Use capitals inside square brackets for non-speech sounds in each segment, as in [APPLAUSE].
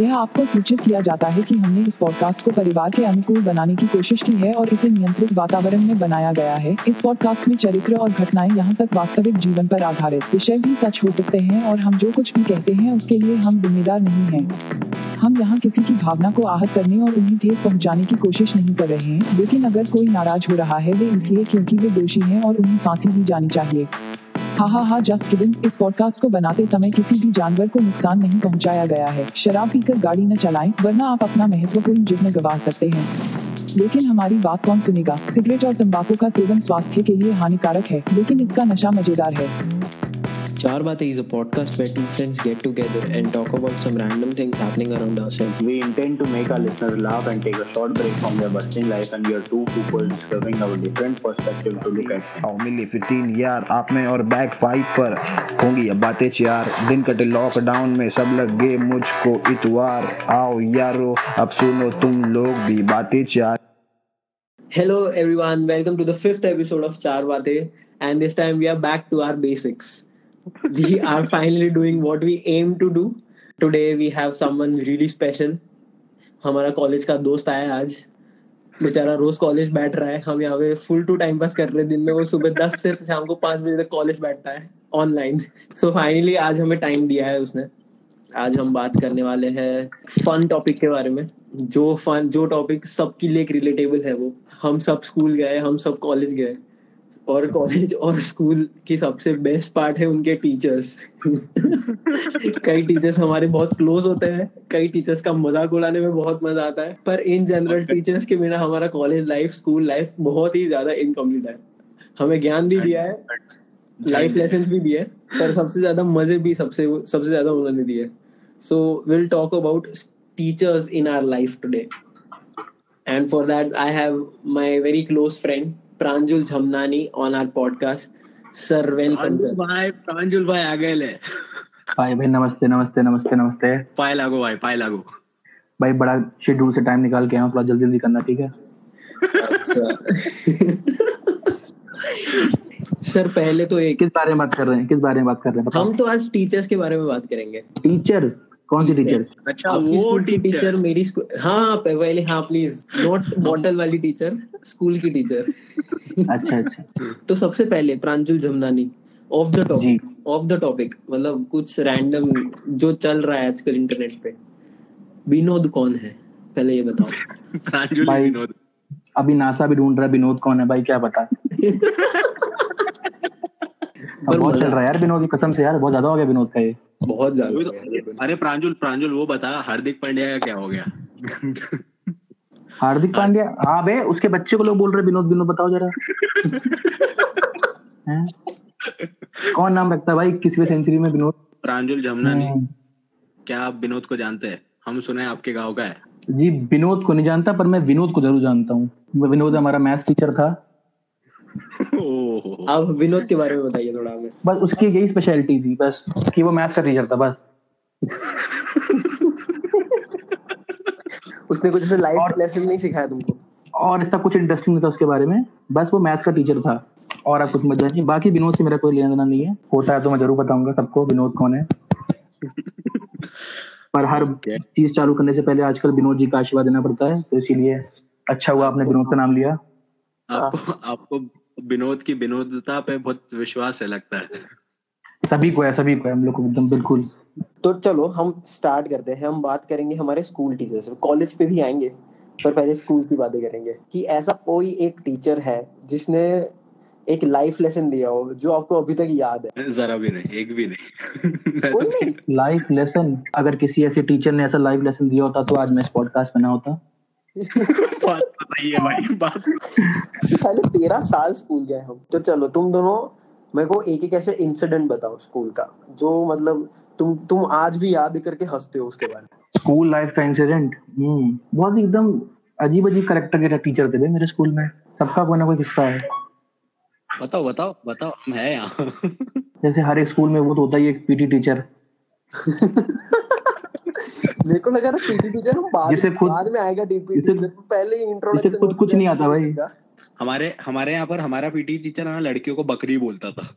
यह आपको सूचित किया जाता है कि हमने इस पॉडकास्ट को परिवार के अनुकूल बनाने की कोशिश की है और इसे नियंत्रित वातावरण में बनाया गया है। इस पॉडकास्ट में चरित्र और घटनाएँ यहाँ तक वास्तविक जीवन पर आधारित विषय भी सच हो सकते हैं और हम जो कुछ भी कहते हैं उसके लिए हम जिम्मेदार नहीं हैं। हम यहाँ किसी की भावना को आहत करने और उन्हें ठेस पहुँचाने की कोशिश नहीं कर रहे हैं, लेकिन अगर कोई नाराज़ हो रहा है, वे इसलिए क्योंकि वे दोषी हैं और उन्हें फांसी दी जानी चाहिए। हा हा हा जस्ट किडिंग इस पॉडकास्ट को बनाते समय किसी भी जानवर को नुकसान नहीं पहुँचाया गया है। शराब पीकर गाड़ी न चलाएँ, वरना आप अपना महत्वपूर्ण जीवन गवा सकते हैं। लेकिन हमारी बात कौन सुनेगा? सिगरेट और तंबाकू का सेवन स्वास्थ्य के लिए हानिकारक है, लेकिन इसका नशा मज़ेदार है। Char Baate is a podcast where two friends get together and talk about some random things happening around ourselves. We intend to make our listeners laugh and take a short break from their bustling life and we are two people discovering our different perspective to look at things. आओ मिली fifteen यार आप में और back pipe पर होंगी अब बातें चार दिन कटे लॉकडाउन में सब लग गए मुझको इतवार आओ यारो अब सुनो तुम लोग भी बातें चार Hello everyone, welcome to the fifth episode of Char Baate and this time we are back to our basics. [LAUGHS] we are finally doing what we aim to do. Today we have someone really special. हमारा college का दोस्त आया आज। बेचारा रोज college बैठ रहा है। हम यहाँ पे फुल टू टाइम पास कर रहे हैं। दिन में वो सुबह दस से शाम को पाँच बजे तक कॉलेज बैठता है ऑनलाइन सो फाइनली आज हमें टाइम दिया है उसने। आज हम बात करने वाले हैं फन टॉपिक के बारे में। जो फन जो टॉपिक सबके लिए रिलेटेबल है वो। हम सब स्कूल गए, हम सब कॉलेज गए। और कॉलेज और स्कूल की सबसे बेस्ट पार्ट है उनके टीचर्स [LAUGHS] कई टीचर्स हमारे बहुत क्लोज होते हैं कई टीचर्स का मज़ाक उड़ाने में बहुत मज़ा आता है पर इन जनरल टीचर्स के बिना हमारा कॉलेज लाइफ स्कूल लाइफ बहुत ही ज़्यादा इनकम्प्लीट है. हमें ज्ञान भी दिया है लाइफ लेसन भी दिए पर सबसे ज़्यादा मज़े भी सबसे सबसे ज़्यादा उन्होंने दिए. So will talk about teachers in our life today and for that I have my very close friend pranjul jhamnani on our podcast sir welcome sir. भाई प्रांजुल भाई आ गए ले। भाई भाई नमस्ते नमस्ते नमस्ते नमस्ते। पाए लागो भाई पाए लागो। भाई बड़ा शेड्यूल से टाइम निकाल के आया थोड़ा जल्दी जल्दी करना ठीक है? सर पहले तो एक किस बारे में बात कर रहे हैं? किस बारे में बात कर रहे हैं हम तो आज टीचर्स के बारे में बात करेंगे। टीचर्स कौन सी टीचर्स अच्छा वो टीचर टीचर मेरी हाँ पहले हाँ प्लीज़ नॉट बॉटल वाली टीचर स्कूल की टीचर अच्छा अच्छा। तो सबसे पहले Pranjul Jamnani off the topic off the topic मतलब कुछ रैंडम जो चल रहा है आजकल इंटरनेट पे। विनोद कौन है? पहले ये बताओ। [LAUGHS] प्रांजुल विनोद। अभी नासा भी ढूंढ रहा है विनोद कौन है? भाई क्या अब [LAUGHS] बहुत चल रहा है यार विनोद की कसम से यार बहुत ज़्यादा हो गया विनोद का ये। बहुत ज़्यादा तो- अरे प्रांजुल प्रांजुल वो बता हार्दिक पांड्या का क्या हो गया? हार्दिक पांड्या हाँ बे उसके बच्चे को लोग बोल रहे विनोद विनोद बताओ जरा। [LAUGHS] कौन नाम रखता है भाई किसवें सेंचुरी में विनोद? प्रांजुल जमनानी। हम्म, क्या आप विनोद को जानते हैं? हम सुने आपके गाँव का है। जी विनोद को नहीं जानता पर मैं विनोद को ज़रूर जानता हूँ। विनोद हमारा मैथ्स टीचर था। [LAUGHS] अब विनोद के बारे में बताइए थोड़ा हमें। बस उसकी यही स्पेशलिटी थी बस कि वो मैथ्स का टीचर था बस। [LAUGHS] उसने कुछ ऐसे लाइफ लेसन नहीं सिखाया तुमको? और इसका कुछ इंटरेस्टिंग नहीं था उसके बारे में। बस वो मैथ्स का टीचर था और आप कुछ मज़ा नहीं। बाकी विनोद से मेरा कोई लेना देना नहीं है। होता है तो मैं ज़रूर बताऊँगा सबको विनोद कौन है। [LAUGHS] पर हर Okay. चीज़ चालू करने से पहले आजकल विनोद जी का आशीर्वाद देना पड़ता है। तो इसीलिए अच्छा हुआ आपने विनोद का नाम लिया। आपको आपको विनोद की विनोदता पे बहुत विश्वास है लगता है। सभी को है सभी को है हम लोग को एकदम बिल्कुल। तो चलो हम स्टार्ट करते हैं। हम बात करेंगे हमारे स्कूल टीचर्स कॉलेज पे भी आएँगे पर पहले स्कूल की बातें करेंगे। कि ऐसा कोई एक टीचर है जिसने एक लाइफ लेसन दिया हो जो आपको अभी तक याद है? जरा भी नहीं एक भी नहीं। [LAUGHS] कोई नहीं। लाइफ लेसन अगर किसी ऐसे टीचर ने ऐसा लाइफ लेसन दिया होता तो आज मैं इस पॉडकास्ट में ना होता। [LAUGHS] बात बताइए भाई बात [LAUGHS] साले तेरह साल स्कूल गए हम। तो चलो तुम दोनों मेरे को एक एक ऐसे इंसिडेंट बताओ स्कूल का जो मतलब तुम तुम आज भी याद करके हँसते हो उसके बारे में। स्कूल लाइफ का इंसिडेंट हम्म बहुत एकदम अजीब अजीब करेक्टर के टीचर थे मेरे स्कूल में। सबका कोई ना कोई किस्सा है। बताओ बताओ बताओ हम है यहाँ। जैसे हर एक स्कूल में वो तो होता ही एक पीटी टीचर। [LAUGHS] मेरे को लगा ना पीटी टीचर हम बाद जिसे खुद- बाद में आएगा डीपी टीचर पहले ही इंट्रोडक्शन जिसे खुद कुछ नहीं आता भाई। हमारे हमारे यहाँ पर हमारा पीटी टीचर ना लड़कियों को बकरी बोलता था।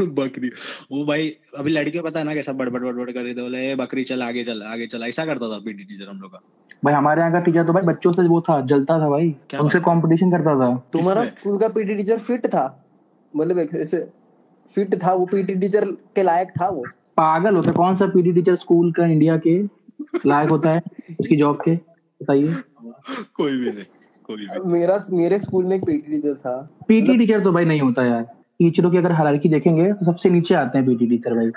बकरी। वो भाई अभी लड़के पता है ना कैसा बड़बड़ बड़बड़ कर रहे थे बोले बकरी चल आगे चल आगे चल। ऐसा करता था पीटी टीचर हम लोग का। भाई हमारे यहाँ का टीचर तो भाई बच्चों से वो था जलता था भाई। उनसे कंपटीशन करता था। तुम्हारा? स्कूल का पीटी टीचर फिट था। मतलब ऐसे फिट था वो पीटी टीचर के लायक था वो। पागल होता है। कौन सा पीटी टीचर स्कूल का इंडिया के लायक होता है? उसकी जॉब के? बताइए। कोई भी नहीं कोई भी मेरा मेरे स्कूल में एक पीटी टीचर था। पीटी टीचर तो भाई नहीं होता यार। टीचरों की अगर हायरार्की देखेंगे तो सबसे नीचे आते हैं पीटी टीचर भाई।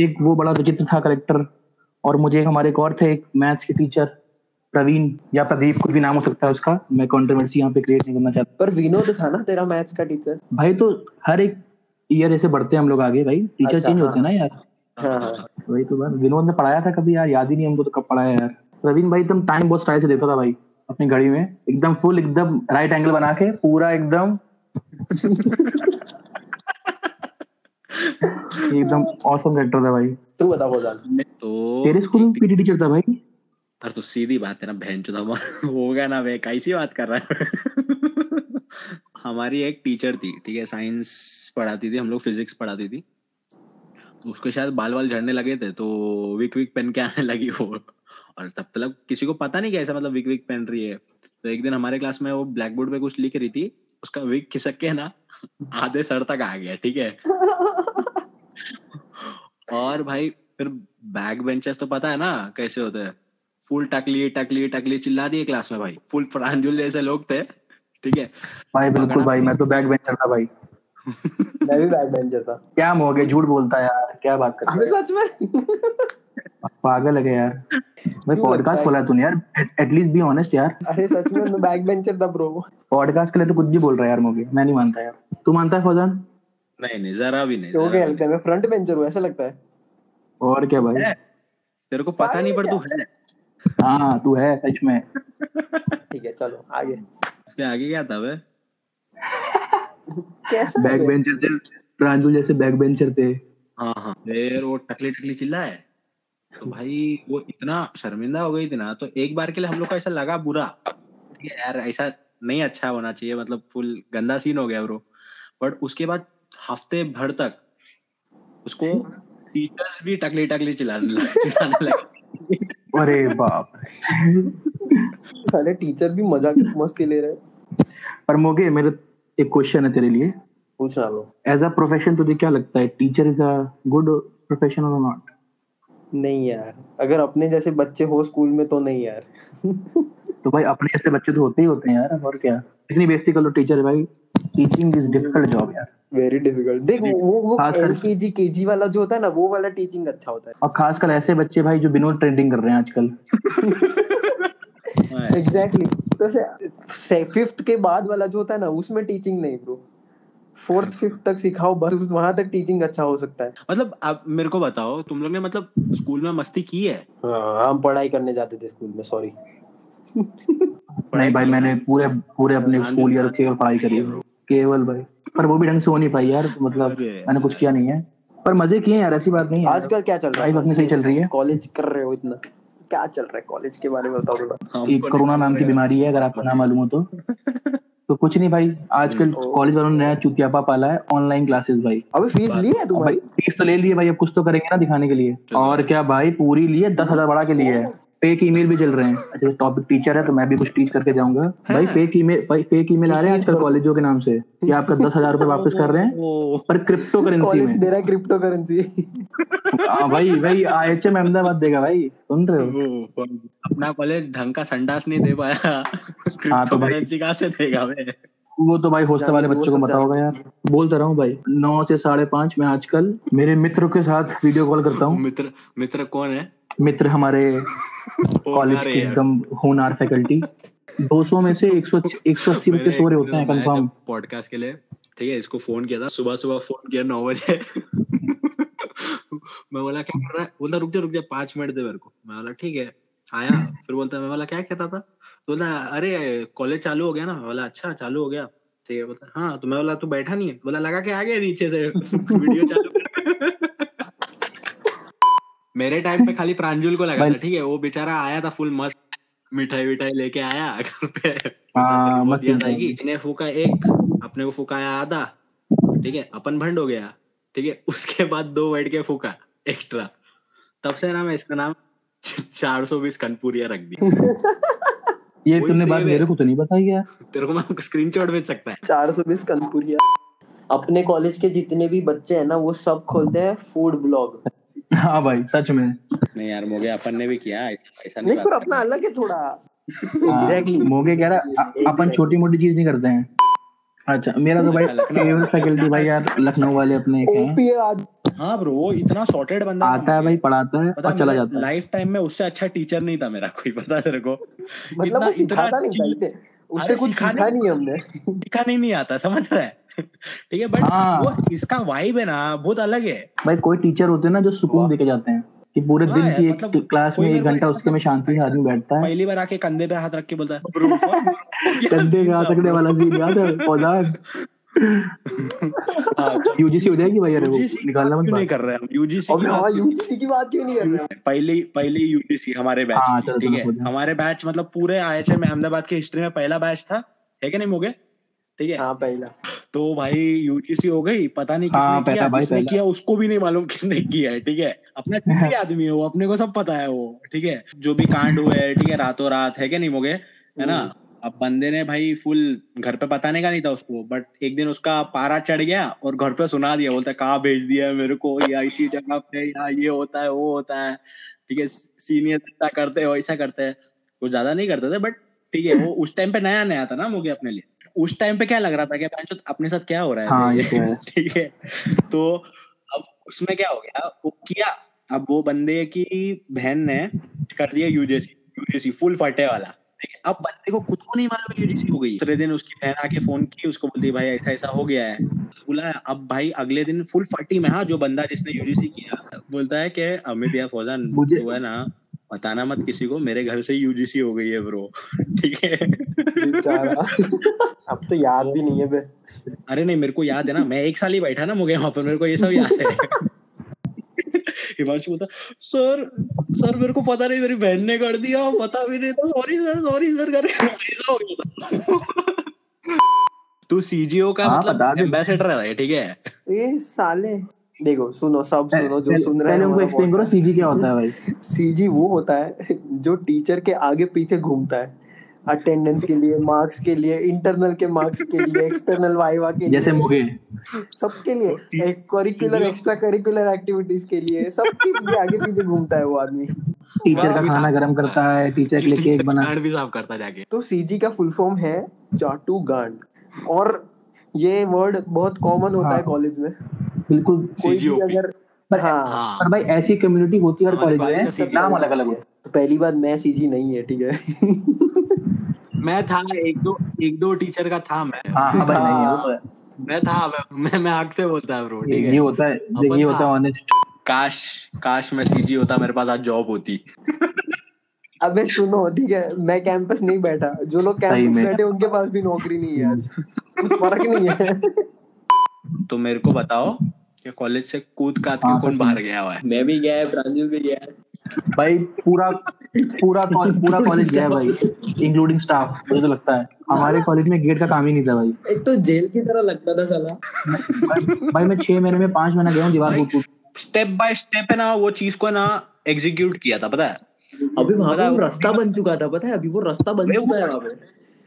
[LAUGHS] एक वो बड़ा विचित्र था करेक्टर और मुझे एक हमारे एक और थे एक मैथ्स के टीचर प्रवीण या प्रदीप कोई भी नाम हो सकता है उसका। मैं कंट्रोवर्सी यहाँ पे क्रिएट नहीं करना चाहता। पर विनोद था ना तेरा मैथ्स का टीचर? भाई तो हर एक ईयर ऐसे बढ़ते हैं हम लोग आगे भाई। टीचर अच्छा, चेंज हाँ। होते हैं। ना यार। हाँ हाँ वही तो बात। विनोद ने पढ़ाया था कभी यार? याद ही नहीं हमको तो कब पढ़ाया यार। प्रवीण भाई एकदम टाइम बहुत स्टाइल से देता था भाई अपनी घड़ी में। एकदम फुल एकदम राइट एंगल बना के पूरा एकदम [LAUGHS] एकदम औसम कैरेक्टर था भाई। तू बता फौजान तो तेरे स्कूल में पीटी टीचर था भाई? अरे तो सीधी बात है ना बहन चुदा [LAUGHS] होगा ना वे कैसी बात कर रहा है। हमारी एक टीचर थी, ठीक है? साइंस पढ़ाती थी, हम लोग फिजिक्स पढ़ाती थी। उसके शायद बाल बाल झड़ने लगे थे तो विक विक पहन के आने लगी वो? और तब तक किसी को पता नहीं कैसा मतलब विक विक पहन रही है। तो एक दिन हमारे क्लास में वो ब्लैक बोर्ड पे कुछ लिख रही थी, उसका विक खिसक के ना आधे सर तक आ गया, ठीक है? और भाई, फिर बैक बेंचेस तो पता है ना कैसे होते हैं? फुल टकली टकली टकली चिल्ला दिए क्लास में भाई। फुल प्रांजुल जैसे लोग थे। ठीक है? भाई बिल्कुल भाई मैं तो बैक बेंचर था भाई। [LAUGHS] मैं भी बैक बेंचर था। क्या मोह गए झूठ बोलता है यार क्या बात कर अबे सच में? पागल है यार? भाई पॉडकास्ट है? खोला तूने यार। एटलीस्ट बी ऑनेस्ट यार। अरे सच में मैं बैक बेंचर था ब्रो पॉडकास्ट के लिए तो कुछ भी बोल रहा है यार मोगे मैं नहीं मानता यार। तू मानता है फौजान? नहीं नहीं जरा भी नहीं तो जरा लगता है? मैं फ्रंट बेंचर हूँ ऐसा लगता है। और क्या भाई? तेरे को पता नहीं पर तू है। हाँ तू है सच में। ठीक है चलो आगे। उसके आगे क्या था वे? कैसा बैक बेंचर थे प्रांजल जैसे बैक बेंचर थे। हाँ हाँ। फिर वो टकली टकली चिल्ला है तो भाई वो इतना शर्मिंदा हो गई थी ना तो एक बार के लिए हम लोग को ऐसा लगा बुरा। ठीक है यार ऐसा नहीं अच्छा होना चाहिए मतलब फुल गंदा सीन हो गया ब्रो बट उसके बाद हफ़्ते भर तक उसको टीचर्स भी टकली टकली चिल्लाने लगे चिल्लाने लगे। अरे बाप साले टीचर भी मज़ाक [LAUGHS] मस्ती ले रहे पर मोगे मेरे एक क्वेश्चन है तेरे लिए। पूछना लो एज अ प्रोफेशन तुझे क्या लगता है? Teacher is a good profession और नॉट नहीं यार। अगर अपने जैसे बच्चे हो स्कूल में तो नहीं यार। [LAUGHS] तो भाई अपने जैसे बच्चे तो होते ही होते हैं यार और क्या? इतनी बेइज्जती कर लो टीचर भाई। टीचिंग इज़ डिफ़िकल्ट जॉब यार। वेरी डिफ़िकल्ट देख वो वो एलकेजी केजी वाला जो होता है ना वो वाला टीचिंग अच्छा होता है। और खासकर ऐसे बच्चे भाई जो बिनो ट्रेंडिंग कर रहे हैं आजकल। [LAUGHS] हाँ, एग्जैक्टली तो फिफ्थ के बाद वाला जो होता है ना उसमें टीचिंग नहीं ब्रो फोर्थ फिफ्थ तक सिखाओ बस वहाँ तक टीचिंग अच्छा हो सकता है। मतलब आप मेरे को बताओ तुम लोग ने मतलब स्कूल में मस्ती की है? हाँ हम पढ़ाई करने जाते थे स्कूल में सॉरी नहीं भाई मैंने पूरे पूरे अपने स्कूल ईयर केवल पढ़ाई करी है। केवल भाई। पर वो भी ढंग से हो नहीं पाई यार मतलब मैंने कुछ किया नहीं है। पर मज़े किए यार ऐसी बात नहीं है आजकल क्या चल रहा पढ़ाई अपनी सही चल रही है। कॉलेज कर रहे हो इतना? क्या चल रहा है कॉलेज के बारे में बताओ थोड़ा। कि कोरोना नाम की बीमारी है अगर आपको ना मालूम हो तो। [LAUGHS] तो कुछ नहीं भाई आजकल कॉलेज वालों ने नया चुतियापा पाला है ऑनलाइन क्लासेस भाई। अभी फ़ीस ली है तू भाई फ़ीस तो ले लिए भाई अब कुछ तो करेंगे ना दिखाने के लिए। और क्या भाई पूरी लिए दस हज़ार बढ़ा के लिए है। फेक ईमेल भी चल रहे हैं। अच्छा टॉपिक टीचर है तो मैं भी कुछ टीच करके जाऊँगा। भाई फेक ईमेल भाई फेक ईमेल आ रहे हैं आजकल कॉलेजों के नाम से कि आपका दस हज़ार रुपए वापस कर रहे हैं पर क्रिप्टो करेंसी में। दे रहा है क्रिप्टो करेंसी हाँ भाई भाई आई एच एम अहमदाबाद देगा भाई सुन रहे हो? अपना कॉलेज ढंग का संडास नहीं दे पाया। हाँ, तो भाई- करेंसी कहाँ से देगा वे वो तो भाई हॉस्टल वाले बच्चों को पता होगा यार। बोलता रहा हूँ भाई नौ से साढ़े पाँच मैं आजकल मेरे मित्र के साथ वीडियो कॉल करता हूँ। मित्र मित्र कौन है? मित्र हमारे [LAUGHS] कॉलेज के एकदम होनार फैकल्टी 200 में से 100 180 [LAUGHS] बच्चे सो रहे होते हैं कंफर्म पॉडकास्ट के लिए ठीक है इसको फ़ोन किया था सुबह सुबह फ़ोन किया नौ बजे। [LAUGHS] मैं बोला क्या कर रहा है? बोलता रुक जा रुक जा पाँच मिनट दे मेरे को। मैं बोला ठीक है। आया फिर बोलता मैं बोला क्या कहता था? तो बोला अरे कॉलेज चालू हो गया ना। बोला अच्छा चालू हो गया। ठीक है बोलता हाँ तो मैं बोला तू बैठा नहीं है? बोला लगा के आ गया नीचे से। वीडियो चालू मेरे टाइम पे खाली प्रांजुल को लगा था ठीक है? वो बेचारा आया था फुल मस्त मिठाई विठाई लेके आया [LAUGHS] घर पे। हाँ, इन्हें फूका एक अपने को फुकाया आधा ठीक है? अपन भंड हो गया ठीक है? उसके बाद दो बैठ के फूका एक्स्ट्रा तब से ना मैं इसका नाम चार सौ बीस कनपुरिया रख दी [LAUGHS] ये तुमने बात मेरे को तो नहीं बताई यार। तेरे को मैं स्क्रीन शॉट भेज सकता है। चार सौ बीस कनपुरिया। अपने कॉलेज के जितने भी बच्चे हैं ना वो सब खोलते हैं फ़ूड ब्लॉग हाँ भाई सच में। नहीं यार मोगे अपन ने भी किया ऐसा नहीं पर अपना अलग है थोड़ा। हाँ, एग्जैक्टली मोगे कह रहा अपन छोटी मोटी चीज़ नहीं करते हैं। अच्छा मेरा तो भाई फेवरेट फैकल्टी भाई यार लखनऊ वाले अपने एक हैं। ओपी आज। हाँ ब्रो वो इतना सॉर्टेड बंदा आता है भाई पढ़ाता है और चला जाता है। लाइफ टाइम में उससे अच्छा टीचर नहीं था मेरा कोई पता है तेरे को? मतलब इतना- वो सिखाता नहीं था उससे कुछ सिखाने- सीखा नहीं हमने। दिखा नहीं नहीं आता समझ रहा है? [LAUGHS] ठीक है बट हाँ। वो इसका वाइब है ना बहुत अलग है। भाई कोई टीचर होते हैं ना जो सुकून देके जाते हैं कि पूरे हाँ दिन की एक मतलब क्लास में एक घंटा उसके में शांति से आदमी बैठता है। पहली बार आके कंधे पे हाथ रख के बोलता है "Bro, fuck, क्या कंधे scene का था, सकने bro?" वाला सीन याद है? [LAUGHS] हाँ, [LAUGHS] अच्छा। यूजीसी हो जाएगी भाई अरे वो निकालना मत नहीं कर रहे हम? यूजीसी अबे हाँ यूजीसी की बात क्यों नहीं कर रहे हैं? पहली पहली यूजीसी हमारे बैच हाँ, की, ठीक है? हमारे बैच मतलब पूरे आईएचएम अहमदाबाद की हिस्ट्री में पहला बैच था है कि नहीं मोगे? ठीक है? हाँ पहला। तो भाई यूजीसी हो गई पता नहीं किसने हाँ, किया जिसने। किया उसको भी नहीं मालूम किसने किया है ठीक है? अपना किसी [LAUGHS] आदमी है वो अपने को सब पता है वो ठीक है? जो भी कांड हुए हैं ठीक है रातों रात है क्या नहीं मोगे? है ना? अब बंदे ने भाई फुल घर पे बताने का नहीं था उसको बट एक दिन उसका पारा चढ़ गया और घर पे सुना दिया बोलता कहाँ भेज दिया है मेरे को? या इसी जगह पे या ये होता है वो होता है। ठीक है सीनियर करते हैं वैसा करते हैं। वो ज़्यादा नहीं करते थे बट ठीक है वो उस टाइम पे नया नया था ना मोगे अपने लिए। उस टाइम पे क्या लग रहा था कि भाई अपने साथ क्या हो रहा है? हाँ, तो है। ठीक है। तो अब उसमें क्या हो गया? वो किया। अब वो बंदे की बहन ने कर दिया यूजीसी यूजीसी फुल फटे वाला। अब बंदे को खुद को नहीं मालूम यूजीसी हो गई। दूसरे दिन उसकी बहन आके फ़ोन की उसको बोलती भाई ऐसा ऐसा हो गया है। बोला अब भाई अगले दिन फुल फटी में हाँ जो बंदा जिसने यूजीसी किया बोलता है कि अमित या फौजान मुझे- तू है ना बताना मत किसी को मेरे घर से यूजीसी हो गई है ब्रो [LAUGHS] ठीक है? अब तो याद भी नहीं है बे। अरे नहीं मेरे को याद है ना मैं एक साल ही बैठा ना मुझे वहाँ पर मेरे को ये सब याद है। [LAUGHS] हिमांशु बोलता सर सर मेरे को पता नहीं मेरी बहन ने कर दिया पता भी नहीं था। सॉरी सर सॉरी सर कर हो गया था। [LAUGHS] तू सीजीओ का हाँ, मतलब। एम्बेसडर है ठीक है? ये साले। देखो सुनो सब सुनो जो सुन रहे हैं पहले एक्सप्लेन करो सीजी क्या होता है भाई? [LAUGHS] सीजी वो होता है जो टीचर के आगे पीछे घूमता है। अटेंडेंस के लिए मार्क्स के लिए इंटरनल के मार्क्स के लिए एक्सटर्नल वाइवा के जैसे मुगे सबके लिए एक करिकुलर एक्स्ट्रा करिकुलर एक्टिविटीज़ के लिए सबके लिए आगे पीछे घूमता है वो आदमी। टीचर का खाना गर्म करता है टीचर के लिए [LAUGHS] केक बना भी साफ़ करता जाके। तो सीजी का फुल फॉर्म है चाटू गांड और ये वर्ड बहुत कॉमन होता है हाँ। कॉलेज में। बिल्कुल कोई भी अगर पर हाँ। हाँ पर भाई ऐसी कम्युनिटी होती है हर कॉलेज में नाम अलग अलग है। तो पहली बात मैं सीजी नहीं है ठीक है? [LAUGHS] मैं था एक दो एक दो टीचर का था मैं। हाँ हाँ भाई नहीं है तो है। मैं था मैं मैं, आग से बोलता है ब्रो ठीक ये होता है ये होता है ऑनेस्ट काश काश मैं सीजी होता मेरे पास आज जॉब होती। [LAUGHS] अबे सुनो ठीक है मैं कैंपस नहीं बैठा। जो लोग कैंपस में। बैठे उनके पास भी नौकरी नहीं है आज। कुछ फ़र्क नहीं है। [LAUGHS] तो मेरे को बताओ कि कॉलेज से कूद के हाँ, कौन बाहर गया हुआ है? मैं भी गया है प्रांजल भी गया है। भाई पूरा पूरा कॉल- पूरा [LAUGHS] कॉलेज गया है भाई इंक्लूडिंग स्टाफ मुझे तो लगता है। हमारे कॉलेज में गेट का काम ही नहीं था भाई। एक तो जेल की तरह लगता था साला। भाई, भाई मैं छह महीने में पाँच महीना गया हूँ दीवार कूद कूद स्टेप बाय स्टेप है ना वो चीज़ को ना एग्जीक्यूट किया था पता है? अभी वहाँ रास्ता बन चुका था पता है? अभी वो रास्ता बन चुका है वो- वहाँ पे।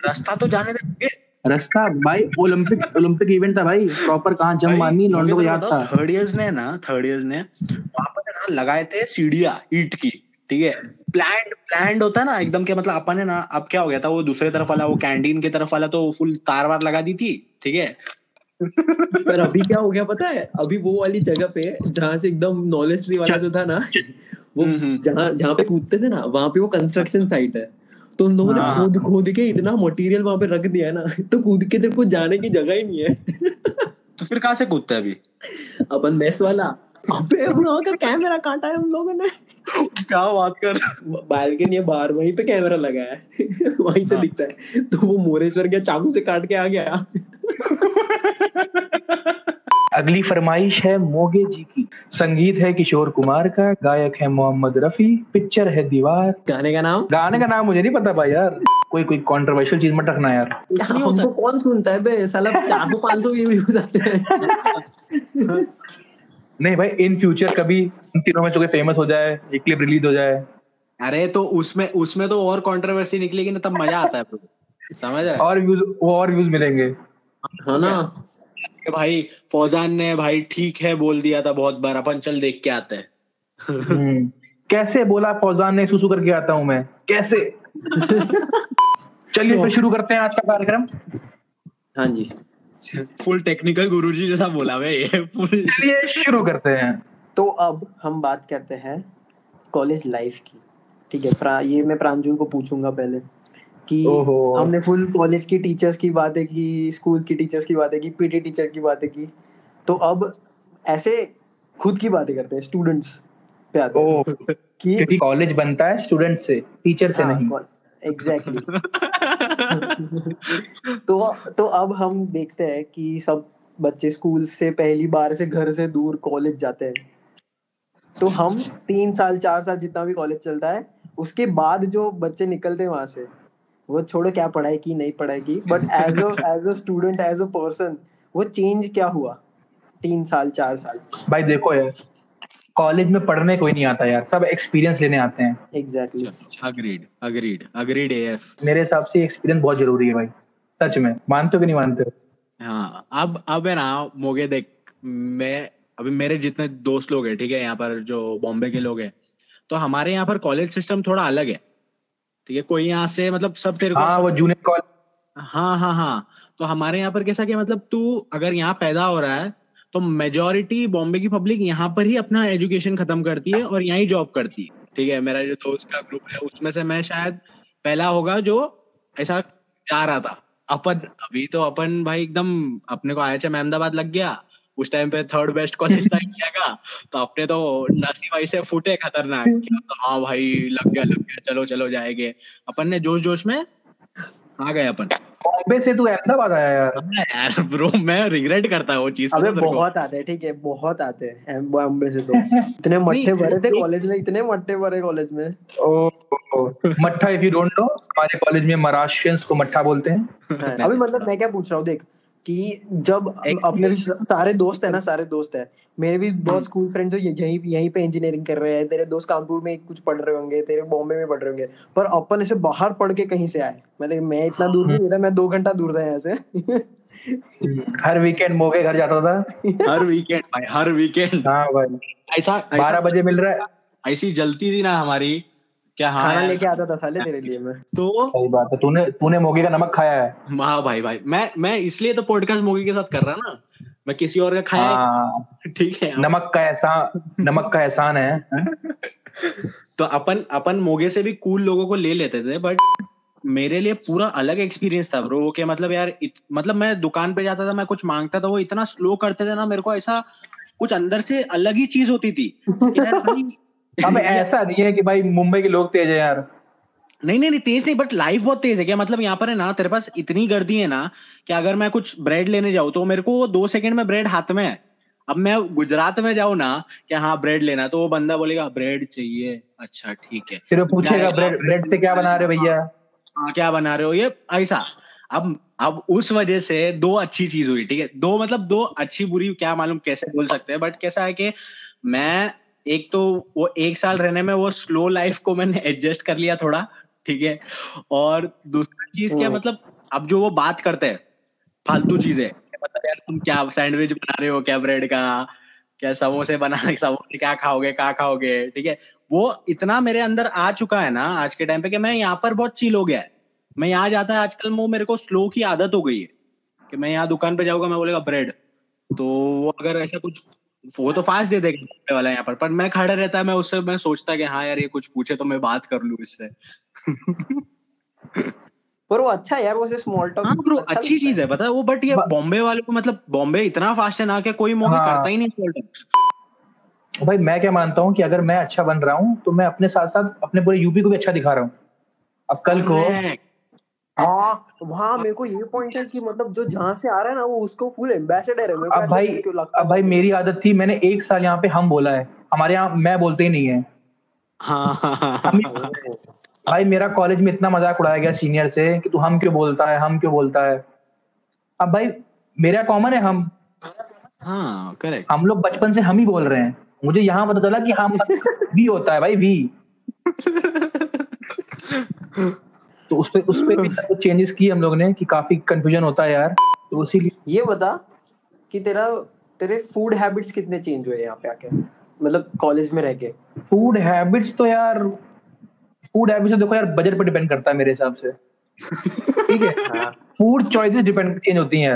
रास्ता तो जाने दे रास्ता भाई ओलंपिक ओलंपिक इवेंट था भाई प्रॉपर कहाँ जम मारनी लौंडों को याद था। थर्ड इयर्स ने ना थर्ड इयर्स ने वहाँ पर ना लगाए थे सीढ़िया ईट की ठीक है? प्लान प्लान होता है ना एकदम के मतलब अपन है ना अब क्या हो गया था वो दूसरे तरफ़ वाला वो कैंटीन की तरफ़ वाला तो फुल तार वार लगा दी थी ठीक है? पर अभी क्या हो गया पता है? अभी वो वाली जगह पे जहाँ से एकदम नॉलेज ट्री वाला जो था ना वो हम्म, हम्म। जहाँ जहाँ पे कूदते थे ना वहाँ पे वो कंस्ट्रक्शन साइट है। तो उन लोगों ने हाँ। खोद खोद के इतना मटेरियल वहाँ पे रख दिया है ना [LAUGHS] तो कूद के तेरे को जाने की जगह ही नहीं है। तो फिर कहाँ से कूदते अभी? अपन मेस वाला। अबे हम लोगों का कैमरा काटा है उन लोगों ने। क्या बात कर बालकनी है बाहर वहीं पे कैमरा लगा है। [LAUGHS] वहीं से हाँ। दिखता है। तो वो मोरेश्वर के चाकू से काट के आ गया। [LAUGHS] अगली फरमाइश है मोगे जी की। संगीत है किशोर कुमार का गायक है मोहम्मद रफी पिक्चर है दीवार। गाने का नाम? गाने का नाम मुझे नहीं पता भाई यार। कोई कोई कंट्रोवर्शियल चीज़ मत रखना यार। क्या हमको कौन सुनता है बे? साला चार सौ पाँच सौ व्यूज़ आते हैं। नहीं भाई इन फ्यूचर कभी इन तीनों में से फ़ेमस हो जाए एक क्लिप रिलीज़ हो जाए। अरे तो उसमें उसमें तो और कंट्रोवर्सी निकलेगी ना तब मज़ा आता है समझ रहा है? और व्यूज़ और व्यूज़ मिलेंगे। है ना? कि भाई फौजान ने भाई ठीक है बोल दिया था बहुत बार अपन चल देख के आते हैं। हम्म। कैसे बोला फौजान ने सुसु करके आता हूँ मैं? कैसे? चलिए फिर शुरू करते हैं आज का कार्यक्रम। हाँ जी। फुल टेक्निकल गुरुजी जैसा बोला भाई ये फुल चलिए शुरू करते हैं। तो अब हम बात करते हैं कॉलेज लाइफ की। ठीक है ये मैं प्रांजल को पूछूँगा पहले। कि हमने फुल कॉलेज की टीचर्स की बातें की स्कूल की टीचर्स की बातें की पीटी टीचर की बातें की। तो अब ऐसे खुद की बातें करते हैं स्टूडेंट्स पे आते हैं। कि कॉलेज बनता है स्टूडेंट से टीचर से हाँ, नहीं। एग्जैक्टली [LAUGHS] तो तो अब हम देखते हैं कि सब बच्चे स्कूल से पहली बार से घर से दूर कॉलेज जाते हैं। तो हम तीन साल चार साल जितना भी कॉलेज चलता है उसके बाद जो बच्चे निकलते हैं वहाँ से वो छोड़ो क्या पढ़ाई की नहीं पढ़ाई की but as as a student as a person वो चेंज क्या हुआ? तीन साल चार साल। भाई देखो यार कॉलेज में पढ़ने कोई नहीं आता यार सब एक्सपीरियंस लेने आते हैं। Exactly agreed agreed agreed AF मेरे हिसाब से एक्सपीरियंस बहुत ज़रूरी है भाई सच में। मानते हो कि नहीं मानते हो? हाँ अब अब है ना मोगे देख मैं अभी मेरे जितने दोस्त लोग हैं ठीक है यहाँ पर जो बॉम्बे के लोग हैं तो हमारे यहाँ पर कॉलेज सिस्टम थोड़ा अलग है। ठीक है कोई यहाँ से मतलब सब तेरे को हाँ वो जूनियर कॉलेज हाँ हाँ हाँ। तो हमारे यहाँ पर कैसा कि मतलब तू अगर यहाँ पैदा हो रहा है तो मेजोरिटी बॉम्बे की पब्लिक यहाँ पर ही अपना एजुकेशन खत्म करती है और यहाँ ही जॉब करती है। ठीक है मेरा जो दोस्त का ग्रुप है उसमें से मैं शायद पहला होगा जो ऐसा जा रहा था। अपन अभी तो अपन भाई एकदम अपने को आया मैं अहमदाबाद लग गया। उस टाइम पे थर्ड बेस्ट कॉलेज था इंडिया का तो अपने तो नसी भाई से फूटे खतरनाक। मतलब हाँ भाई लग गया लग गया। चलो चलो जाएँगे। अपन ने जोश जोश में आ गए अपन। बॉम्बे से तू अहमदाबाद आया यार। यार ब्रो मैं रिग्रेट करता हूँ वो चीज़ अबे। बहुत आते ठीक है बहुत आते हैं बॉम्बे से तो। इतने मट्ठे नहीं, भरे थे कॉलेज में इतने मट्ठे भरे कॉलेज में। ओ, मट्ठा इफ़ यू डोंट नो हमारे कॉलेज में महाराष्ट्रियंस को मट्ठा बोलते हैं। हाँ, अभी मतलब मैं क्या पूछ रहा हूँ देख कि जब अपने भी सारे दोस्त है ना सारे दोस्त है। मेरे भी बहुत स्कूल फ्रेंड्स जो यहीं यहीं पे इंजीनियरिंग कर रहे हैं। तेरे दोस्त कानपुर में कुछ पढ़ रहे होंगे तेरे बॉम्बे में पढ़ रहे होंगे। पर अपन ऐसे बाहर पढ़ के कहीं से आए। मतलब मैं इतना दूर नहीं था मैं दो घंटा दूर था यहाँ से। [LAUGHS] हर वीकेंड मोगे घर जाता था। हर वीकेंड भाई हर वीकेंड हाँ भाई। ऐसा बारह बजे मिल रहा है। ऐसी जलती थी ना हमारी क्या? हाँ खाना लेके आता था साले तेरे लिए मैं। तो सही बात है तूने तूने मोगे का नमक खाया है। हाँ भाई भाई। मैं मैं इसलिए तो पॉडकास्ट मोगी के साथ कर रहा ना। मैं किसी और का खाया हाँ। [LAUGHS] ठीक है। नमक का एहसान नमक का एहसान है। हाँ? [LAUGHS] तो अपन अपन मोगे से भी कूल लोगों को ले लेते थे बट मेरे लिए पूरा अलग एक्सपीरियंस था ब्रो कि मतलब यार इत, मतलब मैं दुकान पे जाता था मैं कुछ माँगता था वो इतना स्लो करते थे ना मेरे को ऐसा कुछ अंदर से अलग ही चीज़ होती थी कि यार भाई अब [LAUGHS] ऐसा नहीं है कि भाई मुंबई के लोग तेज है यार। नहीं नहीं नहीं तेज नहीं बट लाइफ बहुत तेज है क्या? मतलब यहाँ पर है ना तेरे पास इतनी गर्दी है ना कि अगर मैं कुछ ब्रेड लेने जाऊँ तो मेरे को दो सेकंड में ब्रेड हाथ में है। अब मैं गुजरात में जाऊँ ना कि हाँ ब्रेड लेना तो वो बंदा बोलेगा ब्रेड चाहिए। अच्छा ठीक है। फिर पूछेगा ब्रेड ब्रेड से क्या बना रहे हो भैया? हाँ क्या बना रहे हो? ये ऐसा। अब अब उस वजह से दो अच्छी चीज़ हुई ठीक है? दो मतलब दो अच्छी बुरी क्या मालूम कैसे बोल सकते हैं बट कैसा है कि मैं एक तो वो एक साल रहने में वो स्लो लाइफ को मैंने एडजस्ट कर लिया थोड़ा ठीक है? और दूसरी चीज़ क्या हम्म। मतलब अब जो वो बात करते हैं फालतू चीज़ें मतलब यार तुम क्या सैंडविच बना रहे हो क्या ब्रेड का क्या समोसे बना रहे समोसे क्या खाओगे क्या खाओगे ठीक है? वो इतना मेरे अंदर आ चुका है ना आज के टाइम पे कि मैं यहाँ पर बहुत चिल हो गया है। मैं यहाँ जाता है आजकल वो मेरे को स्लो की आदत हो गई है कि मैं यहाँ दुकान पे जाऊँगा मैं बोलेगा ब्रेड तो वो अगर ऐसा कुछ वो तो फास्ट दे देगा वाला यहाँ पर पर मैं खड़ा रहता है मैं उससे मैं सोचता कि हाँ यार ये कुछ पूछे तो मैं बात कर लूँ इससे पर वो अच्छा यार वो स्मॉल टॉक हाँ ब्रो अच्छी चीज़ है पता है वो बट ये बॉम्बे वाले को मतलब बॉम्बे इतना फास्ट है ना कि कोई मौका हाँ। करता ही नहीं स्मॉल talk। भाई मैं क्या मानता हूँ कि अगर मैं अच्छा बन रहा हूँ तो मैं अपने साथ साथ अपने पूरे यूपी को भी अच्छा दिखा रहा हूँ अब कल को हाँ। वहाँ मेरे को ये पॉइंट है कि मतलब जो जहाँ से आ रहा है ना वो उसको फुल एम्बेसडर है। मेरे को अब भाई क्यों लगता अब भाई मेरी आदत थी मैंने एक साल यहाँ पे हम बोला है। हमारे यहाँ मैं बोलते ही नहीं है। हाँ हाँ हाँ भाई मेरा कॉलेज में इतना मज़ाक उड़ाया गया सीनियर से कि तू हम क्यों बोलता है हम क्यों बोलता है। अब भाई मेरा कॉमन है हम। हाँ करेक्ट हम लोग बचपन से हम ही बोल रहे हैं। मुझे यहाँ पता चला कि हम [LAUGHS] वी होता है भाई वी [LAUGHS] तो उस पे उस पे भी [LAUGHS] चेंजेस किए हम लोग ने कि काफ़ी कंफ्यूजन होता है यार। तो इसीलिए ये बता कि तेरा तेरे फ़ूड हैबिट्स कितने चेंज हुए यहाँ पे आके? मतलब कॉलेज में रह के। फ़ूड हैबिट्स तो यार फ़ूड हैबिट्स तो देखो यार बजट पर डिपेंड करता है मेरे हिसाब से। ठीक है? [LAUGHS] हाँ। फ़ूड चॉइसेस डिपेंड चेंज होती हैं।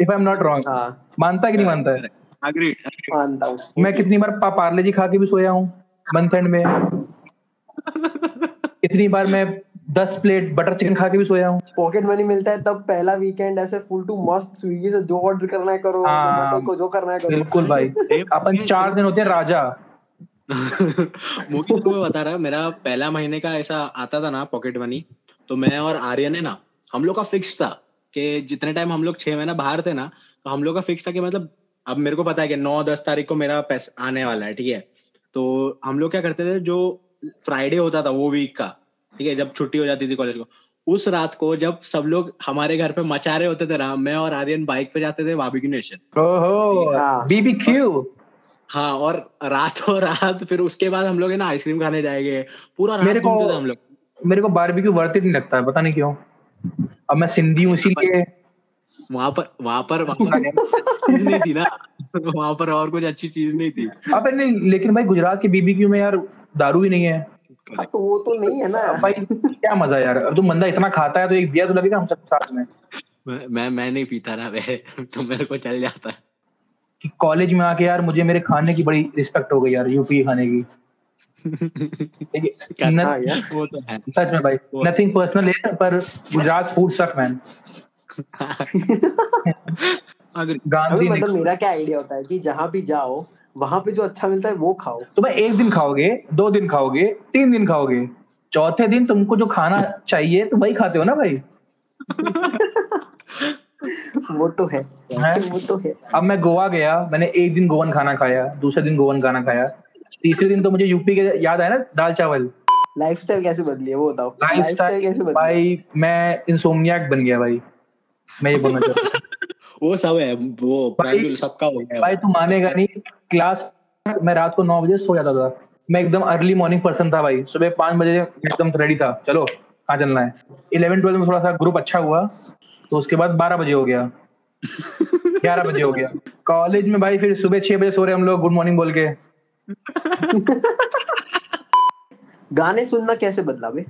If I am not wrong हाँ। मानता है कि नहीं मानता है? अग्रीड मानता हूँ। मैं कितनी बार पा, पार्ले जी खा के भी सोया हूँ मंथ एंड में। [LAUGHS] कितनी बार मैं दस प्लेट बटर चिकन खा के भी सोया हूँ। पॉकेट मनी मिलता है तब पहला वीकेंड ऐसे फुल टू मस्त स्विगी से जो ऑर्डर करना है करो हाँ। Zomato को जो करना है करो। बिल्कुल भाई। [LAUGHS] अपन चार दिन होते हैं राजा। [LAUGHS] मुझे तुम्हें बता रहा मेरा पहला महीने का ऐसा आता था ना पॉकेट मनी तो मैं और आर्यन है ना हम लोग का फिक्स था कि जितने टाइम हम लोग छह महीना बाहर थे ना तो हम लोग का फिक्स था कि मतलब अब मेरे को पता है कि नौ दस तारीख को मेरा पैसा आने वाला है ठीक है? तो हम लोग क्या करते थे जो फ्राइडे होता था वो वीक का ठीक है जब छुट्टी हो जाती थी कॉलेज को। उस रात को जब सब लोग हमारे घर पे मचा रहे होते थे ना मैं और आर्यन बाइक पे जाते थे बाबिक्यू नेशन ओहो हाँ। बीबीक्यू हाँ और रातों रात फिर उसके बाद हम लोग है ना आइसक्रीम खाने जाएँगे पूरा रात मेरे को- घूमते थे हम लोग। मेरे को बारबेक्यू वर्थ इट नहीं लगता है पता नहीं क्यों। अब मैं सिंधी हूँ इसीलिए। वहाँ पर वहाँ पर वहाँ पर [LAUGHS] चीज़ नहीं थी ना। वहाँ पर और कुछ अच्छी चीज़ नहीं थी। अब नहीं लेकिन भाई गुजरात के बीबीक्यू में यार दारू ही नहीं है हाँ, तो वो तो नहीं है ना। भाई क्या मज़ा यार। अब तुम बंदा इतना खाता है तो एक दिया तो लगेगा हम सब साथ में। मैं मैं, मैं नहीं पीता ना वे तो मेरे को चल जाता है। कि कॉलेज में आके यार मुझे मेरे खाने की बड़ी रिस्पेक्ट हो गई यार यूपी खाने की। [LAUGHS] है? क्या- न- हाँ यार। वो तो है। सच में भाई नथिंग पर्सनल है। पर गुजरात फ़ूड सक मैन अगर गांधी मतलब मेरा क्या आइडिया होता है कि जहाँ भी जाओ वहाँ पे जो अच्छा मिलता है वो खाओ। तो भाई एक दिन खाओगे दो दिन खाओगे तीन दिन खाओगे चौथे दिन तुमको जो खाना चाहिए तो वही खाते हो ना भाई? वो तो है। हैं? वो तो है। अब मैं गोवा गया मैंने एक दिन गोवन खाना खाया दूसरे दिन गोवन खाना खाया तीसरे दिन तो मुझे यूपी के याद आया ना दाल चावल। लाइफस्टाइल कैसे बदली है वो बताओ। लाइफ लाइफस्टाइल कैसे बदली भाई मैं इंसोमियाक बन गया भाई। मैं ये बोलना चाहता हूँ। [LAUGHS] वो सब है वो सबका हो गया। भाई तू मानेगा नहीं क्लास मैं रात को नौ बजे सो जाता था। मैं एकदम अर्ली मॉर्निंग पर्सन था भाई। सुबह पाँच बजे एकदम रेडी था। चलो, कहाँ चलना है? इलेवन ट्वेल्व में थोड़ा सा ग्रुप अच्छा हुआ तो उसके बाद बारह बजे हो गया। ग्यारह बजे हो गया। कॉलेज में भाई फिर सुबह छह बजे सो रहे हम लोग गुड मॉर्निंग बोल के। [LAUGHS] गाने सुनना कैसे बदला बे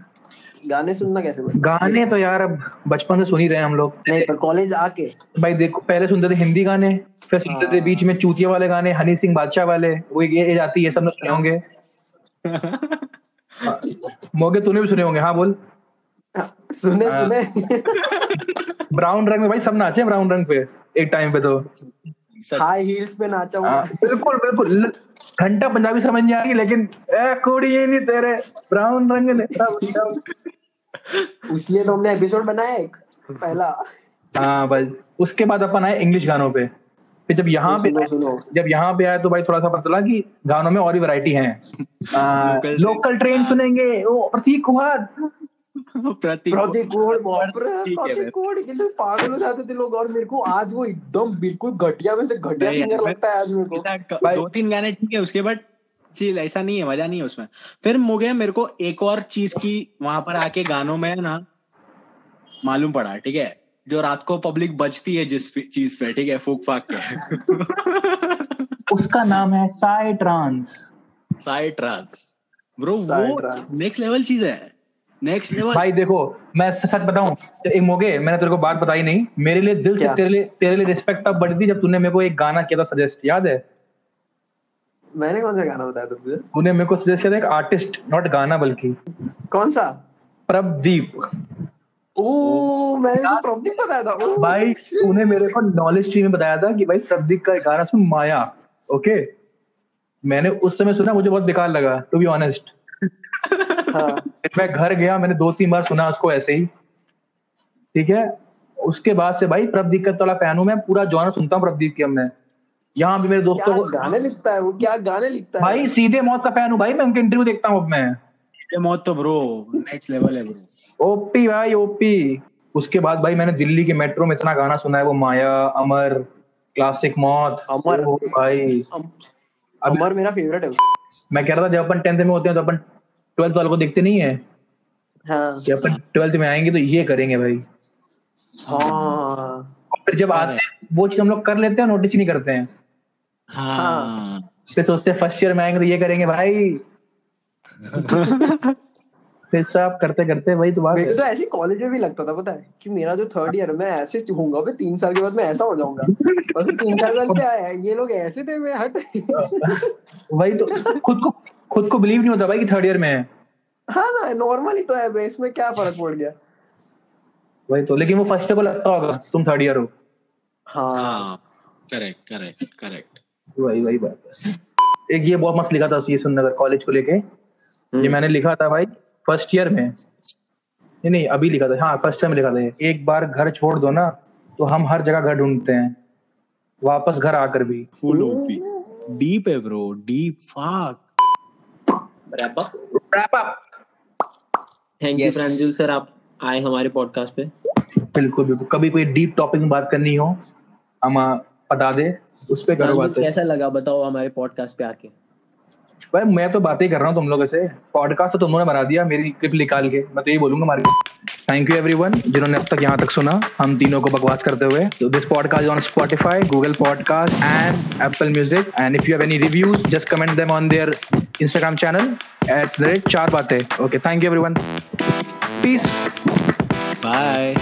गाने सुनना कैसे बदला गाने तो यार अब बचपन से सुन ही रहे हैं हम लोग। नहीं पर कॉलेज आके? भाई देखो पहले सुनते थे हिंदी गाने फिर सुनते थे हाँ। बीच में चूतिया वाले गाने हनी सिंह बादशाह वाले वो एक ये जाती है सब लोग सुने होंगे। [LAUGHS] मोगे तूने भी सुने होंगे हाँ बोल। सुने हाँ। सुने। ब्राउन रंग में भाई सब नाचे ब्राउन रंग पे एक टाइम पे तो। हाई हील्स पे नाचा हाँ, हुआ बिल्कुल बिल्कुल घंटा पंजाबी समझ नहीं आ रही लेकिन ए कुड़ी ये नहीं तेरे ब्राउन रंग ने इसलिए तो हमने एपिसोड बनाया एक पहला। हाँ भाई उसके बाद अपन आए इंग्लिश गानों पे। फिर जब यहाँ पे जब यहाँ पे आए तो भाई थोड़ा सा पता चला कि गानों में और भी वैरायटी है। लोकल ट्रेन सुनेंगे। ओ प्रतीक कुमार। है पागल हो जाते थे लोग। और मेरे को आज वो एकदम बिल्कुल घटिया में से घटिया सिंगर लगता है आज मेरे को। दो तीन गाने ठीक है उसके बाद चिल ऐसा नहीं है मज़ा नहीं है उसमें फिर मुझे मेरे को एक और चीज़ की वहाँ पर आके गानों में ना मालूम पड़ा ठीक है जो रात को पब्लिक बजती है जिस चीज़ पे ठीक है फूक फाक के उसका नाम है साई ट्रांस साइड ट्रक्स ब्रो वो नेक्स्ट लेवल चीज़ है नेक्स्ट लेवल भाई देखो मैं सच बताऊँ एक मोगे मैंने तेरे को बात बताई नहीं मेरे लिए दिल से तेरे लिए तेरे लिए रिस्पेक्ट तब बढ़ी थी जब तूने मेरे को एक गाना किया था सजेस्ट याद है मैंने कौन सा गाना बताया तुझे तूने मेरे को सजेस्ट किया था एक आर्टिस्ट नॉट गाना बल्कि। कौन सा? प्रभदीप। ओ मैंने तो प्रदीप बताया था। ओ, भाई तूने मेरे को नॉलेज टीम में बताया था कि भाई प्रदीप का गाना सुन माया। ओके? मैंने उस समय सुना मुझे बहुत बेकार लगा टू बी ऑनेस्ट हाँ। मैं घर गया मैंने दो तीन बार सुना उसको ऐसे ही। ठीक है? उसके बाद से भाई प्रदीप का थोड़ा फ़ैन हूँ मैं पूरा जॉनर सुनता हूँ प्रदीप की अब मैं। यहाँ भी मेरे दोस्तों को गाने लिखता है वो? क्या गाने लिखता है? भाई सीधे मौत का फ़ैन हूँ भाई मैं उनके इंटरव्यू देखता हूँ अब मैं। ये मौत तो ब्रो नेक्स्ट लेवल है ब्रो ओपी भाई ओपी। उसके बाद भाई मैंने दिल्ली के मेट्रो में इतना गाना सुना है वो माया अमर क्लासिक मौत। अमर। ओ भाई। अम- अमर मेरा फेवरेट है। मैं कह रहा था जब अपन टेंथ में होते हैं तो अपन ट्वेल्थ वालों को देखते नहीं है। हाँ। कि अपन ट्वेल्थ में आएँगे तो ये करेंगे भाई। हाँ। फिर जब आते हैं वो चीज़ हम लोग कर लेते हैं नोटिस नहीं करते हैं। हाँ। फिर सोचते हैं फ़र्स्ट ईयर में आएँगे तो ये करेंगे भाई। [LAUGHS] फिर सब करते करते वही तो बात है। तो ऐसे कॉलेज में भी लगता था पता है कि मेरा जो थर्ड ईयर मैं ऐसे होऊँगा फिर तीन साल के बाद मैं ऐसा हो जाऊँगा। और तीन साल बाद क्या है ये लोग ऐसे थे मैं हट। वही तो खुद को खुद को बिलीव नहीं होता भाई कि थर्ड ईयर में है। हाँ ना नॉर्मल ही तो है इसमें क्या फ़र्क पड़ गया? वही तो लेकिन वो फ़र्स्ट को लगता होगा तुम थर्ड ईयर हो। हाँ। करेक्ट करेक्ट करेक्ट वही वही बात है। एक ये बहुत मस्त लिखा था ये सुनने कॉलेज को लेके। हम्म। ये मैंने लिखा था भाई फ़र्स्ट ईयर में। नहीं नहीं अभी लिखा था हाँ फ़र्स्ट ईयर में लिखा था ये। एक बार घर छोड़ दो ना तो हम हर जगह घर ढूंढते हैं। वापस घर आकर भी। फुल ओपी डीप है bro deep fuck wrap up Wrap up. Thank you. Pranjal sir आप आए हमारे पॉडकास्ट पे। बिल्कुल बिल्कुल। कभी कोई डीप टॉपिक में बात करनी हो हम बता दे उस पे करो बातें। कैसा लगा? बताओ हमारे पॉडकास्ट पे आके। भाई मैं तो बातें कर रहा हूँ तुम लोगों से। पॉडकास्ट तो तुम लोगों ने बना दिया मेरी क्लिप निकाल के। मैं तो यही बोलूँगा मार्के थैंक यू एवरीवन जिन्होंने अब तक यहाँ तक सुना। हम तीनों को बकवास करते हुए। This podcast on Spotify Google Podcast and Apple Music and if you have any reviews just comment them on there Instagram channel at the rate चार बातें। Okay thank you everyone peace bye